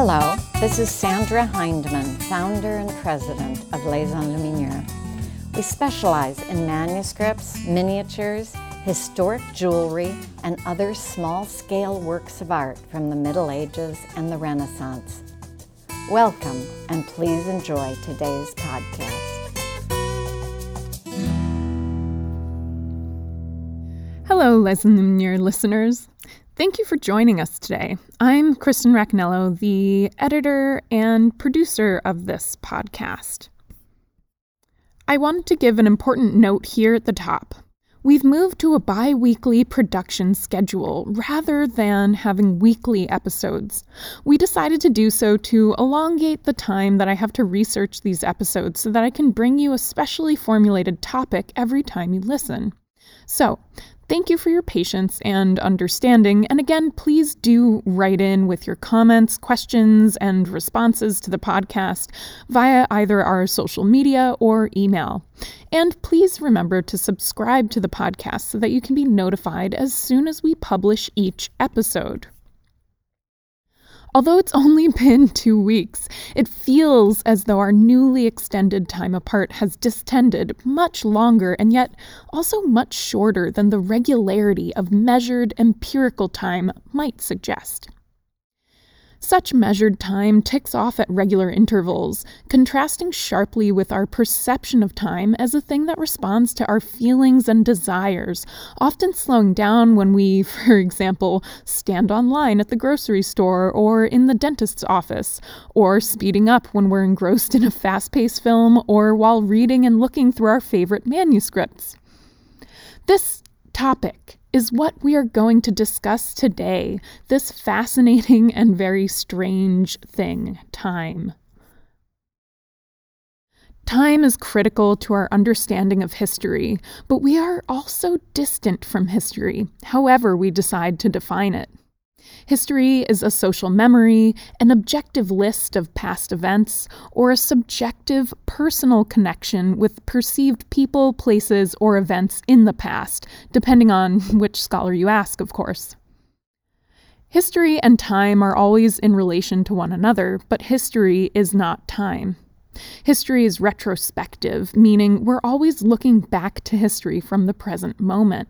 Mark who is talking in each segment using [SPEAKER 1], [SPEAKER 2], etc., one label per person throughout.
[SPEAKER 1] Hello, this is Sandra Hindman, founder and president of Les Enluminures. We specialize in manuscripts, miniatures, historic jewelry, and other small scale works of art from the Middle Ages and the Renaissance. Welcome, and please enjoy today's podcast.
[SPEAKER 2] Hello, Les Enluminures listeners. Thank you for joining us today. I'm Kristen Racanello, the editor and producer of this podcast. I wanted to give an important note here at the top. We've moved to a bi weekly production schedule rather than having weekly episodes. We decided to do so to elongate the time that I have to research these episodes so that I can bring you a specially formulated topic every time you listen. So, Thank you for your patience and understanding. And again, please do write in with your comments, questions, and responses to the podcast via either our social media or email. And please remember to subscribe to the podcast so that you can be notified as soon as we publish each episode. Although it's only been two weeks, it feels as though our newly extended time apart has distended much longer and yet also much shorter than the regularity of measured empirical time might suggest. Such measured time ticks off at regular intervals, contrasting sharply with our perception of time as a thing that responds to our feelings and desires, often slowing down when we, for example, stand online at the grocery store or in the dentist's office, or speeding up when we're engrossed in a fast paced film or while reading and looking through our favorite manuscripts. This topic is what we are going to discuss today this fascinating and very strange thing time. Time is critical to our understanding of history, but we are also distant from history, however, we decide to define it. History is a social memory, an objective list of past events, or a subjective personal connection with perceived people, places, or events in the past, depending on which scholar you ask, of course. History and time are always in relation to one another, but history is not time. History is retrospective, meaning we're always looking back to history from the present moment.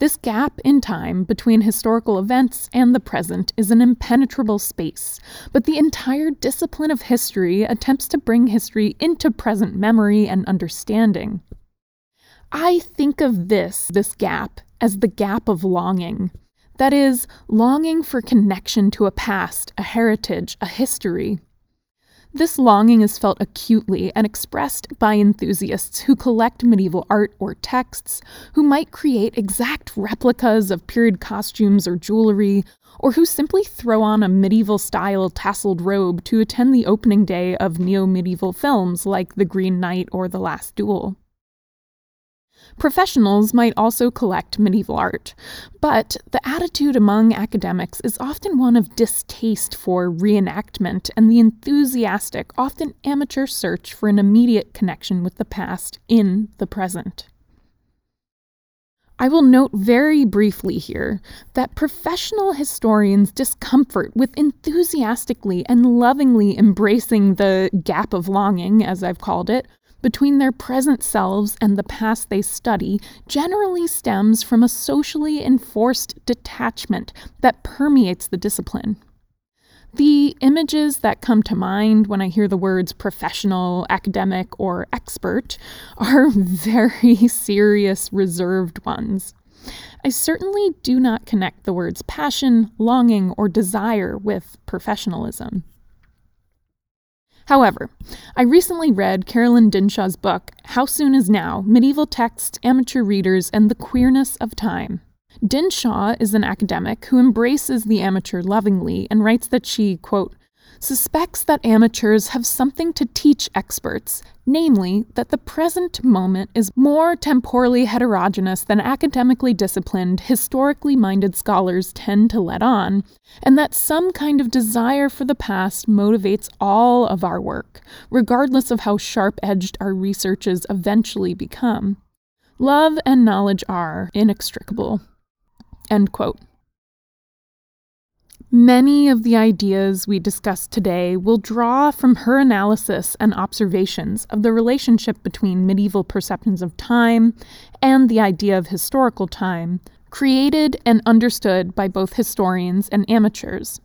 [SPEAKER 2] This gap in time between historical events and the present is an impenetrable space, but the entire discipline of history attempts to bring history into present memory and understanding. I think of this, this gap, as the gap of longing. That is, longing for connection to a past, a heritage, a history. This longing is felt acutely and expressed by enthusiasts who collect medieval art or texts, who might create exact replicas of period costumes or jewelry, or who simply throw on a medieval style tasseled robe to attend the opening day of neo medieval films like The Green Knight or The Last Duel. Professionals might also collect medieval art, but the attitude among academics is often one of distaste for reenactment and the enthusiastic, often amateur search for an immediate connection with the past in the present. I will note very briefly here that professional historians' discomfort with enthusiastically and lovingly embracing the gap of longing, as I've called it, between their present selves and the past they study generally stems from a socially enforced detachment that permeates the discipline. The images that come to mind when I hear the words professional, academic, or expert are very serious, reserved ones. I certainly do not connect the words passion, longing, or desire with professionalism. However, I recently read Carolyn Dinshaw's book, How Soon Is Now Medieval Texts, Amateur Readers, and the Queerness of Time. Dinshaw is an academic who embraces the amateur lovingly and writes that she, quote, suspects that amateurs have something to teach experts, namely, that the present moment is more temporally heterogeneous than academically disciplined, historically minded scholars tend to let on, and that some kind of desire for the past motivates all of our work, regardless of how sharp edged our researches eventually become. Love and knowledge are inextricable. End quote. Many of the ideas we discuss today will draw from her analysis and observations of the relationship between medieval perceptions of time and the idea of historical time, created and understood by both historians and amateurs.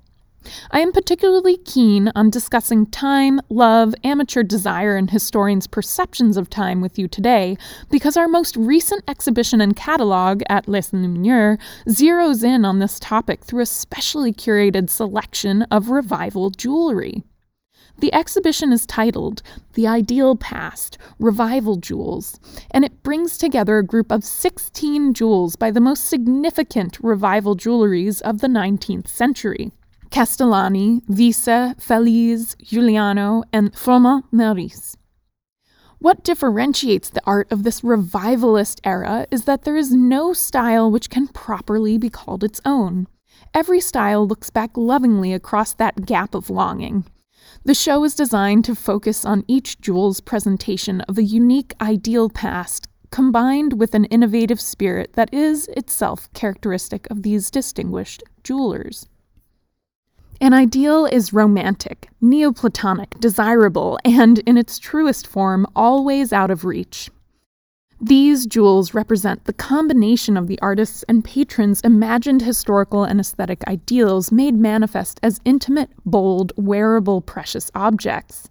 [SPEAKER 2] I am particularly keen on discussing time, love, amateur desire, and historians' perceptions of time with you today because our most recent exhibition and catalog at Les Enluminures zeroes in on this topic through a specially curated selection of revival jewelry. The exhibition is titled The Ideal Past Revival Jewels, and it brings together a group of 16 jewels by the most significant revival jewelries of the 19th century. Castellani, Wiese, Falize, Giuliano, and Froment-Meurice. What differentiates the art of this revivalist era is that there is no style which can properly be called its own. Every style looks back lovingly across that gap of longing. The show is designed to focus on each jewel's presentation of a unique ideal past combined with an innovative spirit that is itself characteristic of these distinguished jewelers. An ideal is romantic, Neoplatonic, desirable, and, in its truest form, always out of reach. These jewels represent the combination of the artist's and patron's imagined historical and aesthetic ideals made manifest as intimate, bold, wearable, precious objects.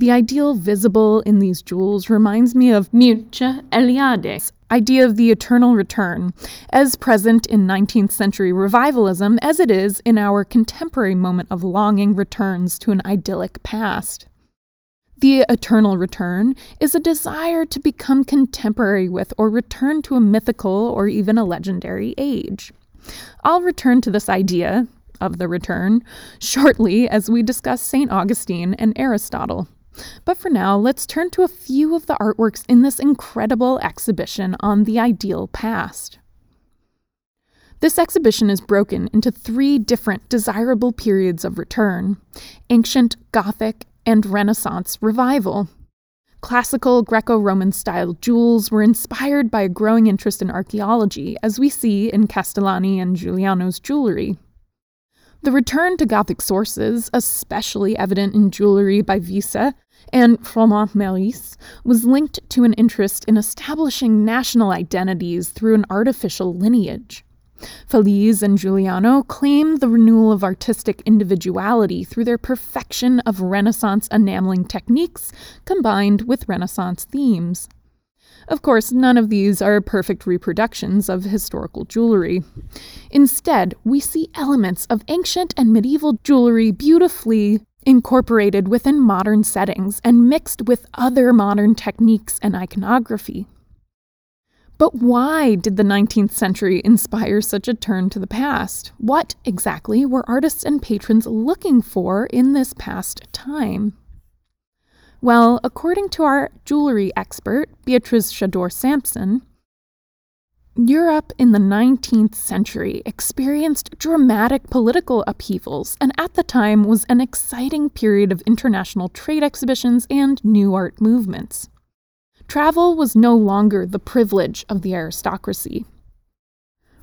[SPEAKER 2] The ideal visible in these jewels reminds me of Mircea Eliade's idea of the eternal return, as present in 19th century revivalism as it is in our contemporary moment of longing returns to an idyllic past. The eternal return is a desire to become contemporary with or return to a mythical or even a legendary age. I'll return to this idea of the return shortly as we discuss St. Augustine and Aristotle. But for now, let's turn to a few of the artworks in this incredible exhibition on the ideal past. This exhibition is broken into three different desirable periods of return ancient, Gothic, and Renaissance revival. Classical Greco Roman style jewels were inspired by a growing interest in archaeology, as we see in Castellani and Giuliano's jewelry. The return to Gothic sources, especially evident in jewelry by Wiese and Froment-Meurice, was linked to an interest in establishing national identities through an artificial lineage. Falize and Giuliano claim the renewal of artistic individuality through their perfection of Renaissance enameling techniques combined with Renaissance themes. Of course, none of these are perfect reproductions of historical jewelry. Instead, we see elements of ancient and medieval jewelry beautifully incorporated within modern settings and mixed with other modern techniques and iconography. But why did the 19th century inspire such a turn to the past? What exactly were artists and patrons looking for in this past time? Well, according to our jewelry expert, Beatrice Chadour Sampson, Europe in the 19th century experienced dramatic political upheavals and at the time was an exciting period of international trade exhibitions and new art movements. Travel was no longer the privilege of the aristocracy.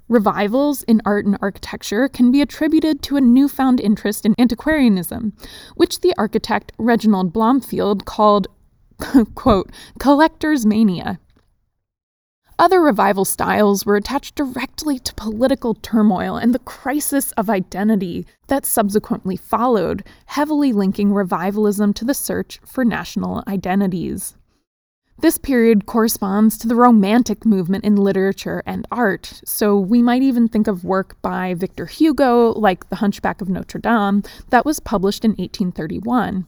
[SPEAKER 2] Revivals in art and architecture can be attributed to a newfound interest in antiquarianism, which the architect Reginald Blomfield called, quote, collector's mania. Other revival styles were attached directly to political turmoil and the crisis of identity that subsequently followed, heavily linking revivalism to the search for national identities. This period corresponds to the Romantic movement in literature and art, so we might even think of work by Victor Hugo, like The Hunchback of Notre Dame, that was published in 1831.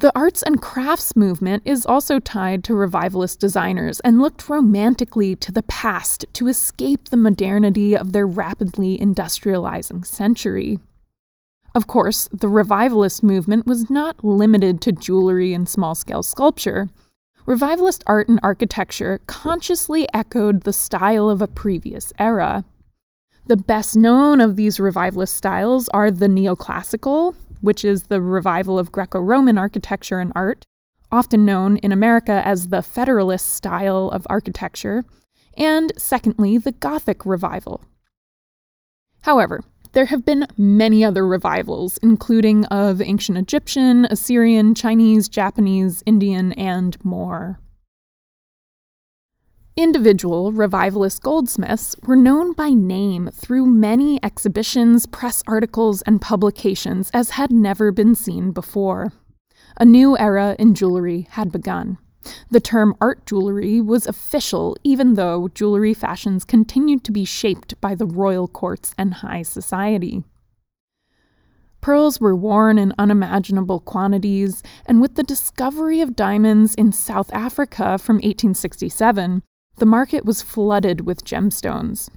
[SPEAKER 2] The arts and crafts movement is also tied to revivalist designers and looked romantically to the past to escape the modernity of their rapidly industrializing century. Of course, the revivalist movement was not limited to jewelry and small scale sculpture. Revivalist art and architecture consciously echoed the style of a previous era. The best known of these revivalist styles are the neoclassical, which is the revival of Greco Roman architecture and art, often known in America as the Federalist style of architecture, and secondly, the Gothic revival. However, There have been many other revivals, including of ancient Egyptian, Assyrian, Chinese, Japanese, Indian, and more. Individual revivalist goldsmiths were known by name through many exhibitions, press articles, and publications as had never been seen before. A new era in jewelry had begun. The term art jewelry was official, even though jewelry fashions continued to be shaped by the royal courts and high society. Pearls were worn in unimaginable quantities, and with the discovery of diamonds in South Africa from 1867, the market was flooded with gemstones.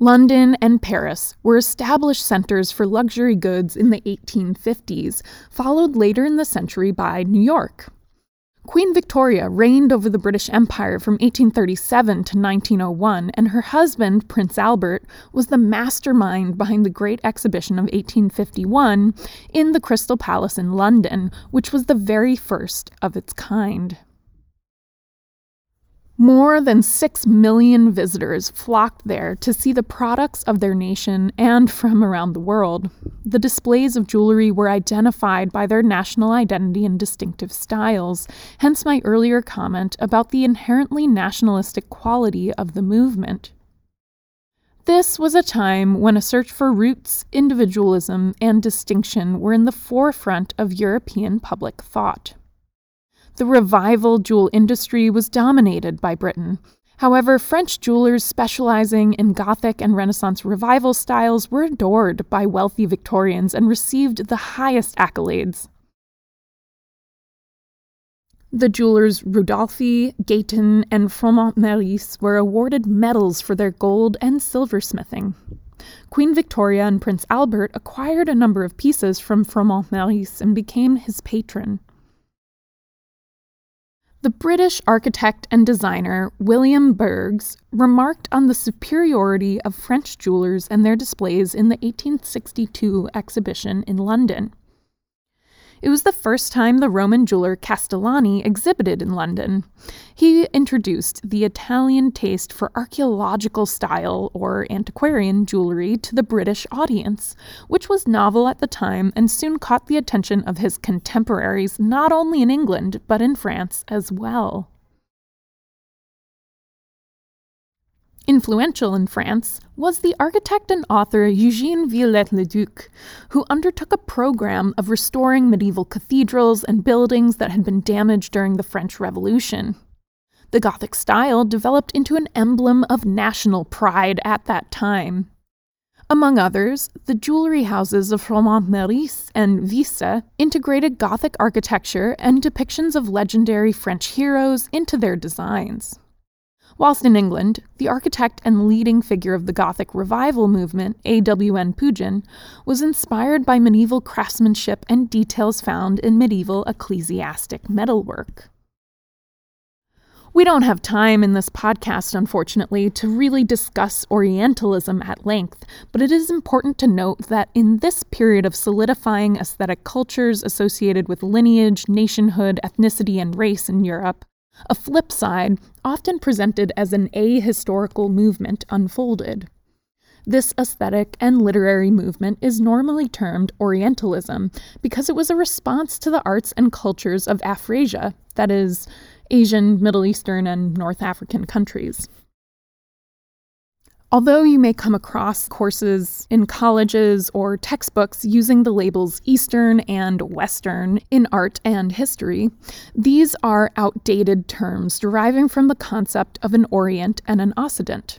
[SPEAKER 2] London and Paris were established centers for luxury goods in the 1850s, followed later in the century by New York. Queen Victoria reigned over the British Empire from 1837 to 1901, and her husband, Prince Albert, was the mastermind behind the Great Exhibition of 1851 in the Crystal Palace in London, which was the very first of its kind. More than 6 million visitors flocked there to see the products of their nation and from around the world. The displays of jewelry were identified by their national identity and distinctive styles, hence my earlier comment about the inherently nationalistic quality of the movement. This was a time when a search for roots, individualism, and distinction were in the forefront of European public thought. The revival jewel industry was dominated by Britain. However, French jewelers specializing in Gothic and Renaissance revival styles were adored by wealthy Victorians and received the highest accolades. The jewelers Rudolphi, Gueyton, and Froment Meurice were awarded medals for their gold and silversmithing. Queen Victoria and Prince Albert acquired a number of pieces from Froment Meurice and became his patron. The British architect and designer William Burges remarked on the superiority of French jewelers and their displays in the 1862 exhibition in London. It was the first time the Roman jeweler Castellani exhibited in London. He introduced the Italian taste for archaeological style or antiquarian jewelry to the British audience, which was novel at the time and soon caught the attention of his contemporaries not only in England but in France as well. Influential in France was the architect and author Eugene Viollet-le-Duc, who undertook a program of restoring medieval cathedrals and buildings that had been damaged during the French Revolution. The Gothic style developed into an emblem of national pride at that time. Among others, the jewelry houses of Froment Meurice and Wiese integrated Gothic architecture and depictions of legendary French heroes into their designs. Whilst in England, the architect and leading figure of the Gothic revival movement, A.W.N. Pugin, was inspired by medieval craftsmanship and details found in medieval ecclesiastic metalwork. We don't have time in this podcast, unfortunately, to really discuss Orientalism at length, but it is important to note that in this period of solidifying aesthetic cultures associated with lineage, nationhood, ethnicity, and race in Europe, a flip side, often presented as an ahistorical movement, unfolded. This aesthetic and literary movement is normally termed Orientalism because it was a response to the arts and cultures of Afrasia, that is, Asian, Middle Eastern, and North African countries. Although you may come across courses in colleges or textbooks using the labels Eastern and Western in art and history, these are outdated terms deriving from the concept of an Orient and an Occident.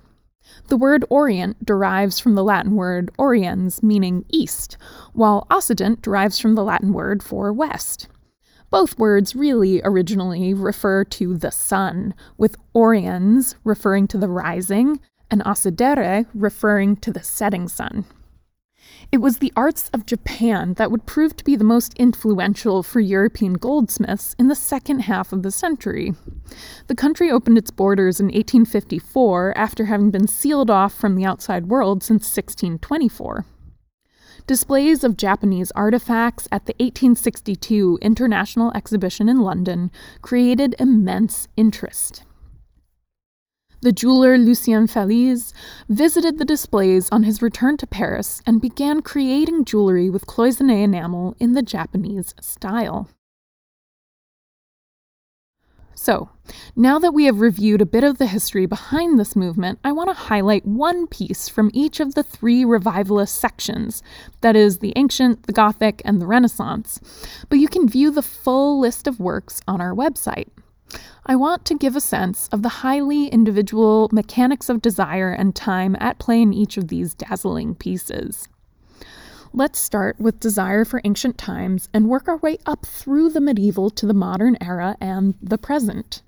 [SPEAKER 2] The word Orient derives from the Latin word oriens, meaning east, while Occident derives from the Latin word for west. Both words really originally refer to the sun, with oriens referring to the rising and occidere referring to the setting sun. It was the arts of Japan that would prove to be the most influential for European goldsmiths in the second half of the century. The country opened its borders in 1854 after having been sealed off from the outside world since 1624. Displays of Japanese artifacts at the 1862 International Exhibition in London created immense interest. The jeweler Lucien Falize visited the displays on his return to Paris and began creating jewelry with cloisonné enamel in the Japanese style. So, now that we have reviewed a bit of the history behind this movement, I want to highlight one piece from each of the three revivalist sections that is, the ancient, the Gothic, and the Renaissance. But you can view the full list of works on our website. I want to give a sense of the highly individual mechanics of desire and time at play in each of these dazzling pieces. Let's start with desire for ancient times and work our way up through the medieval to the modern era and the present.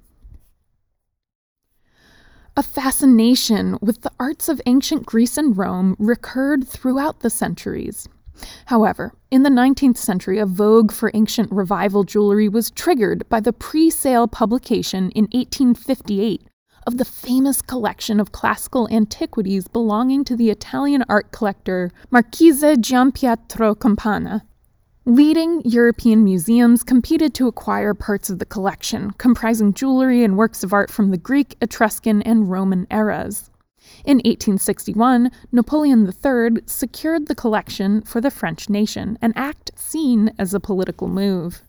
[SPEAKER 2] A fascination with the arts of ancient Greece and Rome recurred throughout the centuries. However, in the 19th century, a vogue for ancient revival jewelry was triggered by the pre sale publication in 1858 of the famous collection of classical antiquities belonging to the Italian art collector Marchese Giampietro Campana. Leading European museums competed to acquire parts of the collection, comprising jewelry and works of art from the Greek, Etruscan, and Roman eras. In 1861, Napoleon III secured the collection for the French nation, an act seen as a political move.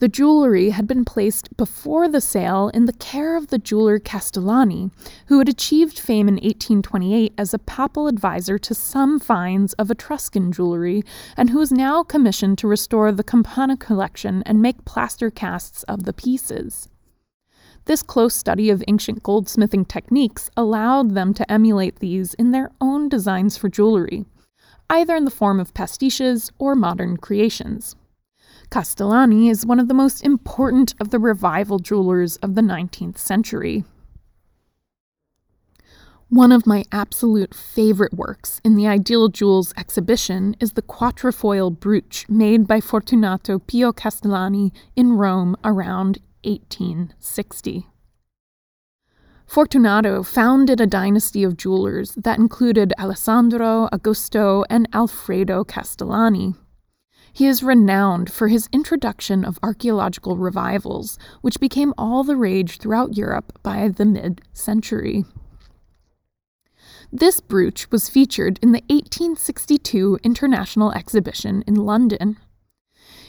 [SPEAKER 2] The jewelry had been placed before the sale in the care of the jeweler Castellani, who had achieved fame in 1828 as a papal advisor to some finds of Etruscan jewelry, and who was now commissioned to restore the Campana collection and make plaster casts of the pieces. This close study of ancient goldsmithing techniques allowed them to emulate these in their own designs for jewelry, either in the form of pastiches or modern creations. Castellani is one of the most important of the revival jewelers of the 19th century. One of my absolute favorite works in the Ideal Jewels exhibition is the quatrefoil brooch made by Fortunato Pio Castellani in Rome around 1860. Fortunato founded a dynasty of jewelers that included Alessandro, Augusto, and Alfredo Castellani. He is renowned for his introduction of archaeological revivals, which became all the rage throughout Europe by the mid century. This brooch was featured in the 1862 International Exhibition in London.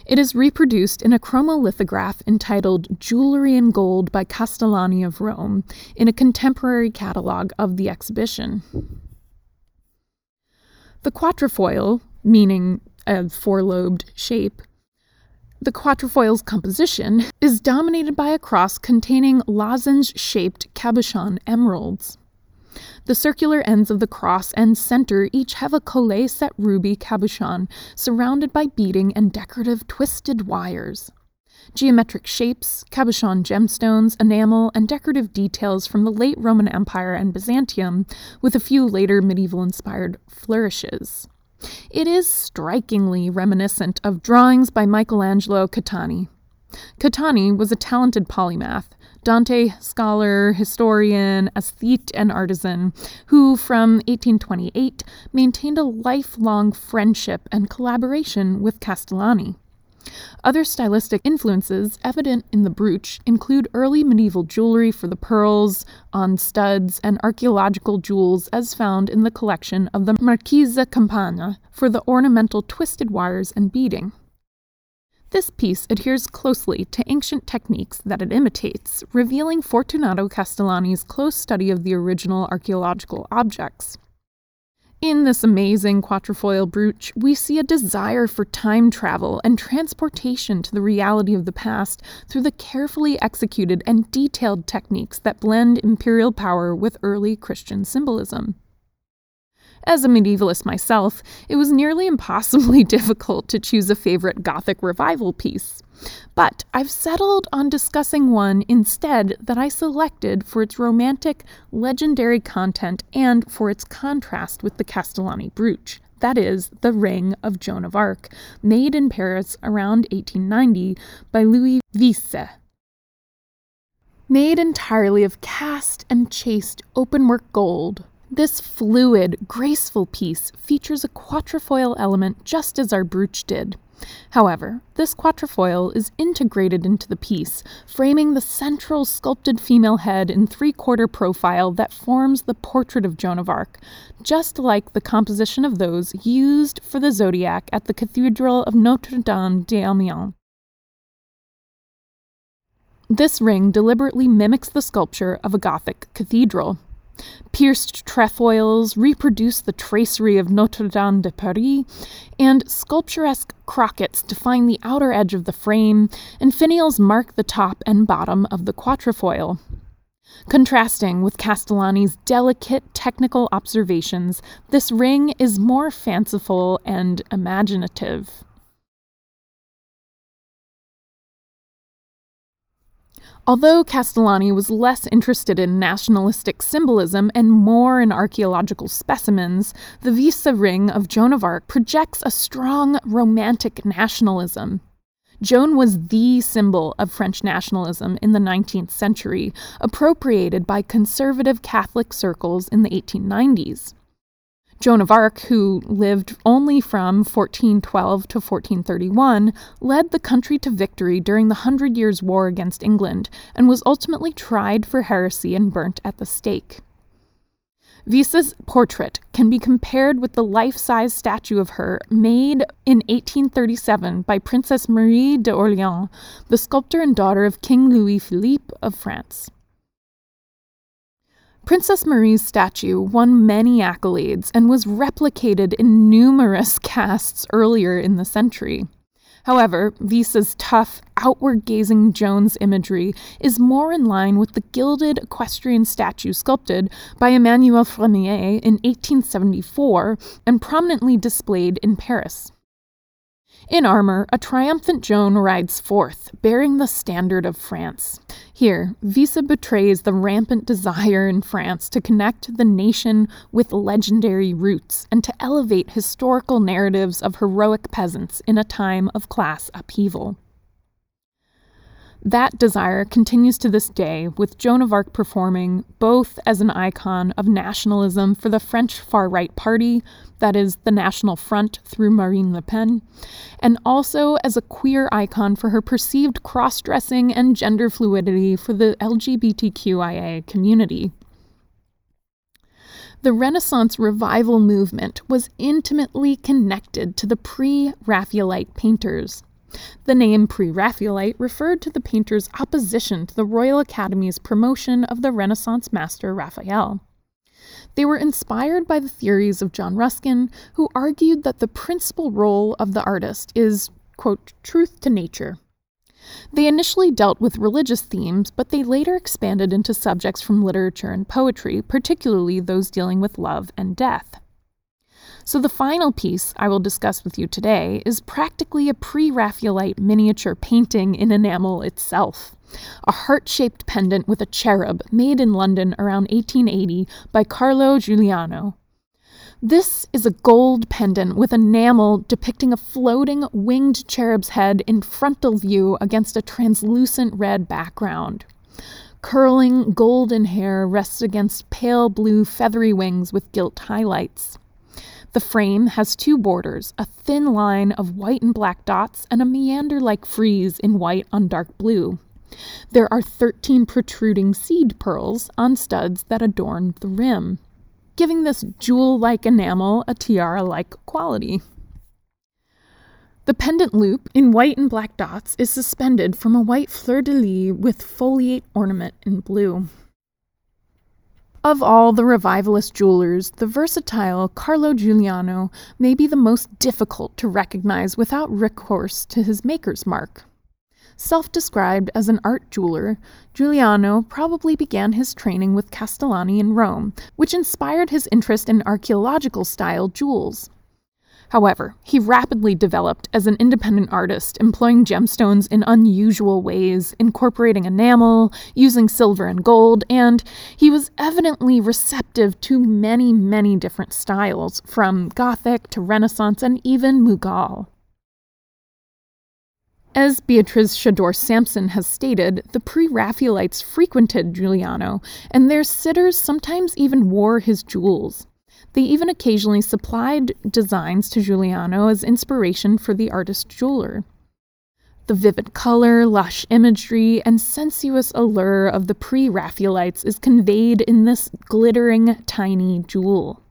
[SPEAKER 2] It is reproduced in a chromolithograph entitled Jewelry in Gold by Castellani of Rome in a contemporary catalogue of the exhibition. The quatrefoil, meaning a four lobed shape. The quatrefoil's composition is dominated by a cross containing lozenge shaped cabochon emeralds. The circular ends of the cross and center each have a collet set ruby cabochon surrounded by beading and decorative twisted wires. Geometric shapes, cabochon gemstones, enamel, and decorative details from the late Roman Empire and Byzantium, with a few later medieval inspired flourishes. It is strikingly reminiscent of drawings by Michelangelo Caetani. Caetani was a talented polymath, Dante scholar, historian, aesthete, and artisan, who from 1828 maintained a lifelong friendship and collaboration with Castellani. Other stylistic influences evident in the brooch include early medieval jewelry for the pearls, on studs, and archaeological jewels as found in the collection of the Marchese Campana for the ornamental twisted wires and beading. This piece adheres closely to ancient techniques that it imitates, revealing Fortunato Castellani's close study of the original archaeological objects. In this amazing quatrefoil brooch, we see a desire for time travel and transportation to the reality of the past through the carefully executed and detailed techniques that blend imperial power with early Christian symbolism. As a medievalist myself, it was nearly impossibly difficult to choose a favorite Gothic revival piece. But I've settled on discussing one instead that I selected for its romantic, legendary content and for its contrast with the Castellani brooch. That is, the Ring of Joan of Arc, made in Paris around 1890 by Louis Wiese. Made entirely of cast and chased openwork gold, this fluid, graceful piece features a quatrefoil element just as our brooch did. However, this quatrefoil is integrated into the piece, framing the central sculpted female head in three quarter profile that forms the portrait of Joan of Arc, just like the composition of those used for the zodiac at the Cathedral of Notre Dame d'Amiens. This ring deliberately mimics the sculpture of a Gothic cathedral. Pierced trefoils reproduce the tracery of Notre Dame de Paris, and sculpturesque crockets define the outer edge of the frame, and finials mark the top and bottom of the quatrefoil. Contrasting with Castellani's delicate technical observations, this ring is more fanciful and imaginative. Although Castellani was less interested in nationalistic symbolism and more in archaeological specimens, the Wiese ring of Joan of Arc projects a strong romantic nationalism. Joan was the symbol of French nationalism in the 19th century, appropriated by conservative Catholic circles in the 1890s. Joan of Arc, who lived only from 1412 to 1431, led the country to victory during the Hundred Years' War against England and was ultimately tried for heresy and burnt at the stake. Wiese's portrait can be compared with the life size statue of her made in 1837 by Princess Marie d'Orléans, the sculptor and daughter of King Louis Philippe of France. Princess Marie's statue won many accolades and was replicated in numerous casts earlier in the century. However, Wiese's tough, outward gazing Joan's imagery is more in line with the gilded equestrian statue sculpted by Emmanuel Fremiet in 1874 and prominently displayed in Paris. In armor, a triumphant Joan rides forth, bearing the standard of France. Here, Wiese betrays the rampant desire in France to connect the nation with legendary roots and to elevate historical narratives of heroic peasants in a time of class upheaval. That desire continues to this day, with Joan of Arc performing both as an icon of nationalism for the French far right party, that is, the National Front through Marine Le Pen, and also as a queer icon for her perceived cross dressing and gender fluidity for the LGBTQIA community. The Renaissance revival movement was intimately connected to the pre Raphaelite painters. The name Pre Raphaelite referred to the painter's opposition to the Royal Academy's promotion of the Renaissance master Raphael. They were inspired by the theories of John Ruskin, who argued that the principal role of the artist is, quote, truth to nature. They initially dealt with religious themes, but they later expanded into subjects from literature and poetry, particularly those dealing with love and death. So, the final piece I will discuss with you today is practically a pre Raphaelite miniature painting in enamel itself. A heart shaped pendant with a cherub made in London around 1880 by Carlo Giuliano. This is a gold pendant with enamel depicting a floating winged cherub's head in frontal view against a translucent red background. Curling golden hair rests against pale blue feathery wings with gilt highlights. The frame has two borders a thin line of white and black dots, and a meander like frieze in white on dark blue. There are 13 protruding seed pearls on studs that adorn the rim, giving this jewel like enamel a tiara like quality. The pendant loop in white and black dots is suspended from a white fleur de lis with foliate ornament in blue. Of all the revivalist jewelers, the versatile Carlo Giuliano may be the most difficult to recognize without recourse to his maker's mark. Self described as an art jeweler, Giuliano probably began his training with Castellani in Rome, which inspired his interest in archaeological style jewels. However, he rapidly developed as an independent artist, employing gemstones in unusual ways, incorporating enamel, using silver and gold, and he was evidently receptive to many, many different styles, from Gothic to Renaissance and even Mughal. As Beatrice Chadour Sampson has stated, the pre Raphaelites frequented Giuliano, and their sitters sometimes even wore his jewels. They even occasionally supplied designs to Giuliano as inspiration for the artist jeweler. The vivid color, lush imagery, and sensuous allure of the pre Raphaelites is conveyed in this glittering, tiny jewel.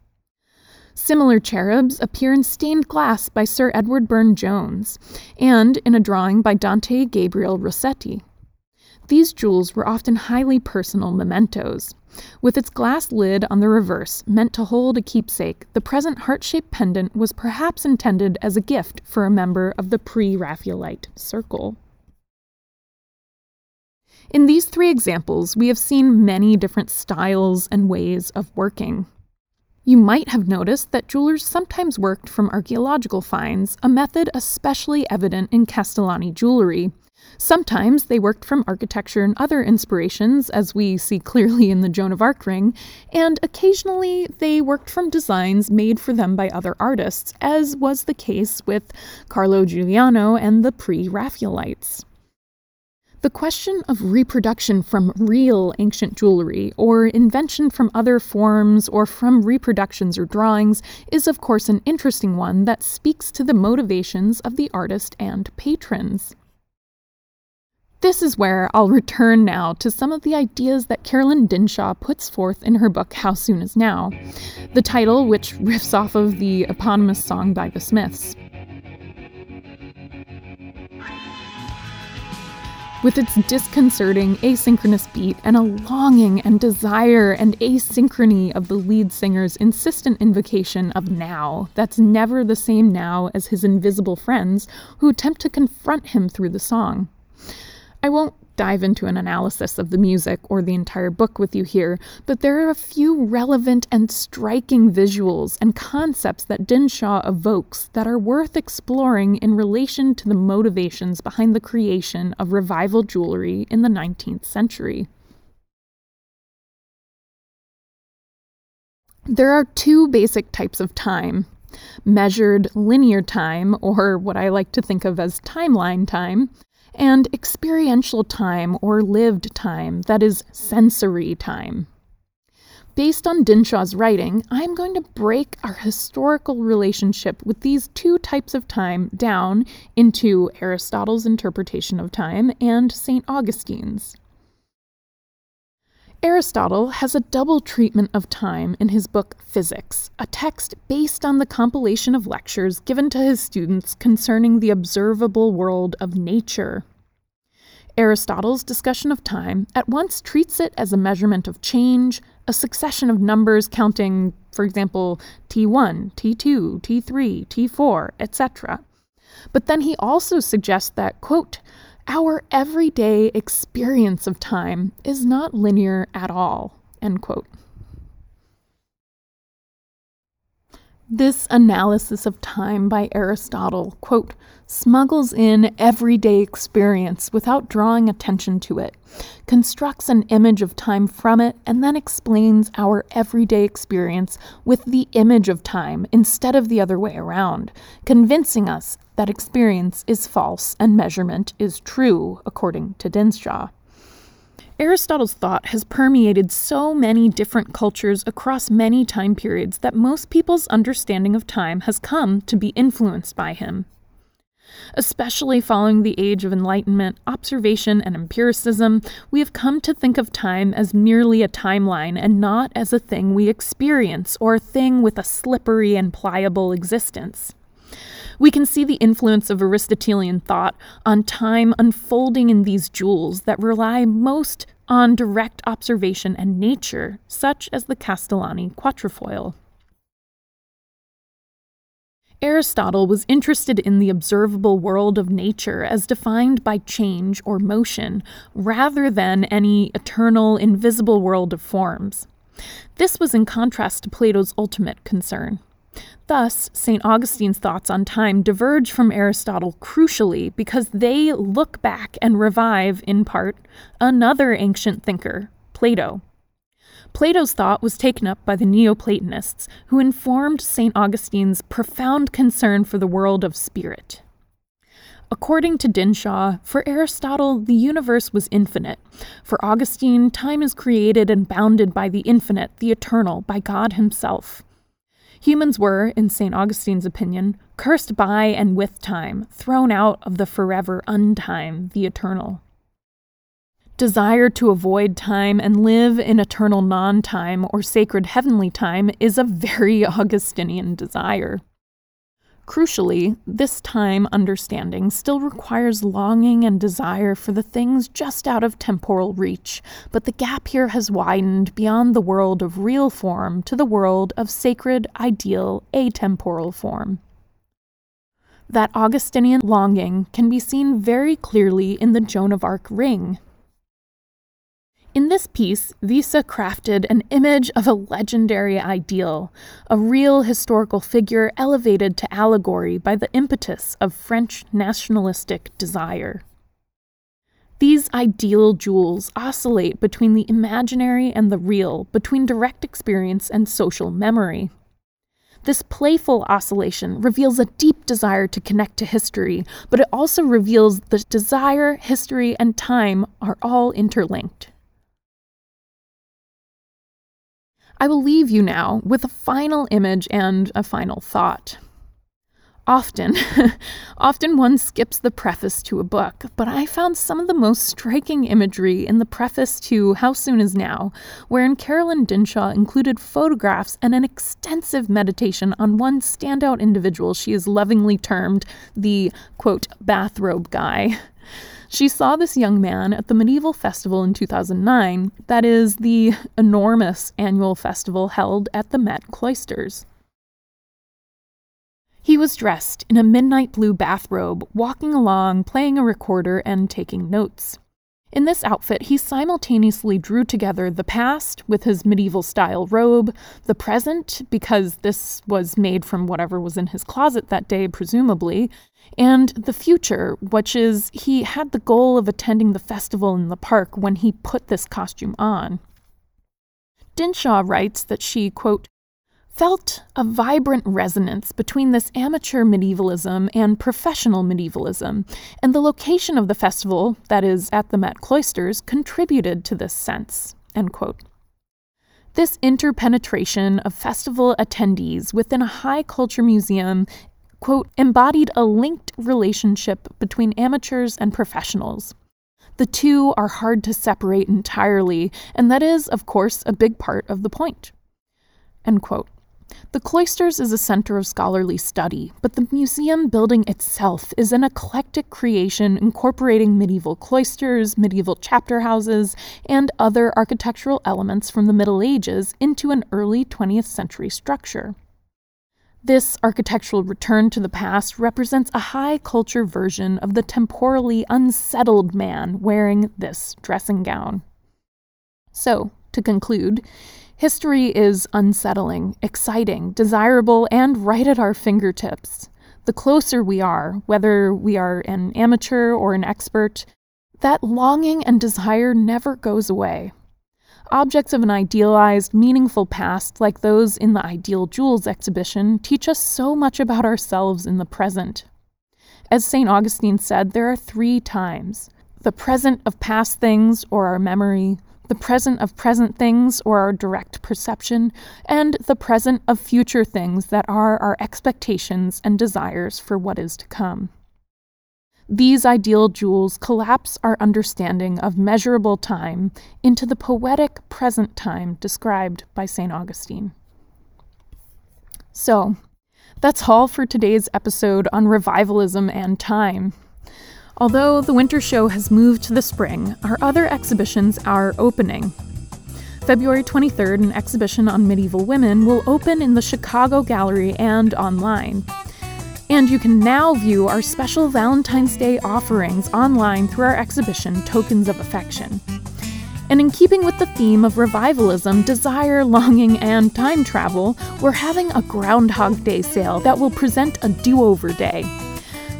[SPEAKER 2] Similar cherubs appear in stained glass by Sir Edward Burne Jones and in a drawing by Dante Gabriel Rossetti. These jewels were often highly personal mementos. With its glass lid on the reverse, meant to hold a keepsake, the present heart shaped pendant was perhaps intended as a gift for a member of the pre Raphaelite circle. In these three examples, we have seen many different styles and ways of working. You might have noticed that jewelers sometimes worked from archaeological finds, a method especially evident in Castellani jewelry, Sometimes they worked from architecture and other inspirations, as we see clearly in the Joan of Arc ring, and occasionally they worked from designs made for them by other artists, as was the case with Carlo Giuliano and the pre Raphaelites. The question of reproduction from real ancient jewelry, or invention from other forms, or from reproductions or drawings, is of course an interesting one that speaks to the motivations of the artist and patrons. This is where I'll return now to some of the ideas that Carolyn Dinshaw puts forth in her book How Soon Is Now, the title which riffs off of the eponymous song by the Smiths. With its disconcerting asynchronous beat and a longing and desire and asynchrony of the lead singer's insistent invocation of now that's never the same now as his invisible friends who attempt to confront him through the song. I won't dive into an analysis of the music or the entire book with you here, but there are a few relevant and striking visuals and concepts that Dinshaw evokes that are worth exploring in relation to the motivations behind the creation of revival jewelry in the 19th century. There are two basic types of time measured linear time, or what I like to think of as timeline time, and experiential time or lived time, that is, sensory time. Based on Dinshaw's writing, I'm going to break our historical relationship with these two types of time down into Aristotle's interpretation of time and St. Augustine's. Aristotle has a double treatment of time in his book Physics, a text based on the compilation of lectures given to his students concerning the observable world of nature. Aristotle's discussion of time at once treats it as a measurement of change, a succession of numbers counting, for example, T1, T2, T3, T4, etc. But then he also suggests that, quote, our everyday experience of time is not linear at all. End quote. This analysis of time by Aristotle, quote, smuggles in everyday experience without drawing attention to it, constructs an image of time from it, and then explains our everyday experience with the image of time instead of the other way around, convincing us that experience is false and measurement is true, according to Dinshaw. Aristotle's thought has permeated so many different cultures across many time periods that most people's understanding of time has come to be influenced by him. Especially following the age of enlightenment, observation, and empiricism, we have come to think of time as merely a timeline and not as a thing we experience or a thing with a slippery and pliable existence. We can see the influence of Aristotelian thought on time unfolding in these jewels that rely most on direct observation and nature, such as the Castellani quatrefoil. Aristotle was interested in the observable world of nature as defined by change or motion, rather than any eternal, invisible world of forms. This was in contrast to Plato's ultimate concern. Thus, St. Augustine's thoughts on time diverge from Aristotle crucially because they look back and revive, in part, another ancient thinker, Plato. Plato's thought was taken up by the Neoplatonists, who informed St. Augustine's profound concern for the world of spirit. According to Dinshaw, for Aristotle, the universe was infinite. For Augustine, time is created and bounded by the infinite, the eternal, by God Himself. Humans were, in St. Augustine's opinion, cursed by and with time, thrown out of the forever untime, the eternal. Desire to avoid time and live in eternal non time or sacred heavenly time is a very Augustinian desire. Crucially, this time understanding still requires longing and desire for the things just out of temporal reach, but the gap here has widened beyond the world of real form to the world of sacred, ideal, atemporal form. That Augustinian longing can be seen very clearly in the Joan of Arc ring, in this piece, Wiese crafted an image of a legendary ideal, a real historical figure elevated to allegory by the impetus of French nationalistic desire. These ideal jewels oscillate between the imaginary and the real, between direct experience and social memory. This playful oscillation reveals a deep desire to connect to history, but it also reveals that desire, history, and time are all interlinked. I will leave you now with a final image and a final thought. Often, often one skips the preface to a book, but I found some of the most striking imagery in the preface to How Soon Is Now, wherein Carolyn Dinshaw included photographs and an extensive meditation on one standout individual she has lovingly termed the, quote, bathrobe guy. She saw this young man at the Medieval Festival in 2009, that is, the enormous annual festival held at the Met Cloisters. He was dressed in a midnight blue bathrobe, walking along, playing a recorder, and taking notes. In this outfit, he simultaneously drew together the past with his medieval style robe, the present, because this was made from whatever was in his closet that day, presumably, and the future, which is he had the goal of attending the festival in the park when he put this costume on. Dinshaw writes that she, quote, felt a vibrant resonance between this amateur medievalism and professional medievalism, and the location of the festival, that is, at the Met Cloisters, contributed to this sense. This interpenetration of festival attendees within a high culture museum, quote, embodied a linked relationship between amateurs and professionals. The two are hard to separate entirely, and that is, of course, a big part of the point. End quote. The cloisters is a center of scholarly study, but the museum building itself is an eclectic creation incorporating medieval cloisters, medieval chapter houses, and other architectural elements from the Middle Ages into an early 20th century structure. This architectural return to the past represents a high culture version of the temporally unsettled man wearing this dressing gown. So, to conclude, History is unsettling, exciting, desirable, and right at our fingertips. The closer we are, whether we are an amateur or an expert, that longing and desire never goes away. Objects of an idealized, meaningful past, like those in the Ideal Jewels exhibition, teach us so much about ourselves in the present. As St. Augustine said, there are three times the present of past things or our memory, the present of present things or our direct perception, and the present of future things that are our expectations and desires for what is to come. These ideal jewels collapse our understanding of measurable time into the poetic present time described by St. Augustine. So, that's all for today's episode on revivalism and time. Although the winter show has moved to the spring, our other exhibitions are opening. February 23rd, an exhibition on medieval women will open in the Chicago Gallery and online. And you can now view our special Valentine's Day offerings online through our exhibition, Tokens of Affection. And in keeping with the theme of revivalism, desire, longing, and time travel, we're having a Groundhog Day sale that will present a do over day.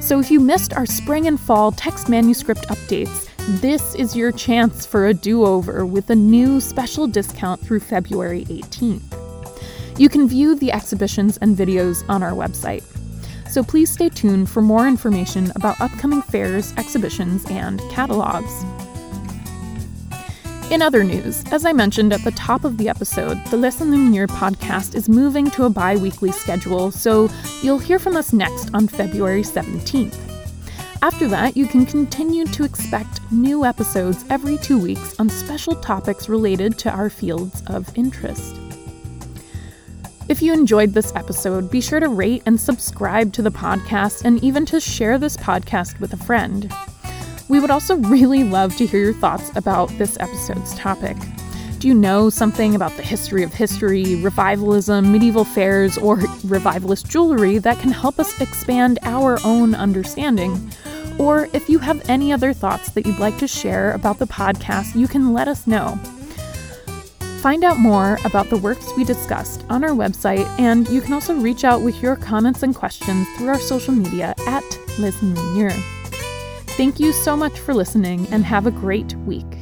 [SPEAKER 2] So if you missed our spring and fall text manuscript updates, this is your chance for a do over with a new special discount through February 18th. You can view the exhibitions and videos on our website. So please stay tuned for more information about upcoming fairs, exhibitions, and catalogs. In other news, as I mentioned at the top of the episode, the Les Enluminures podcast is moving to a bi weekly schedule, so you'll hear from us next on February 17th. After that, you can continue to expect new episodes every two weeks on special topics related to our fields of interest. If you enjoyed this episode, be sure to rate and subscribe to the podcast and even to share this podcast with a friend. We would also really love to hear your thoughts about this episode's topic. Do you know something about the history of history, revivalism, medieval fairs, or revivalist jewelry that can help us expand our own understanding? Or if you have any other thoughts that you'd like to share about the podcast, you can let us know. Find out more about the works we discussed on our website, and you can also reach out with your comments and questions through our social media at Les Enluminures. Thank you so much for listening and have a great week.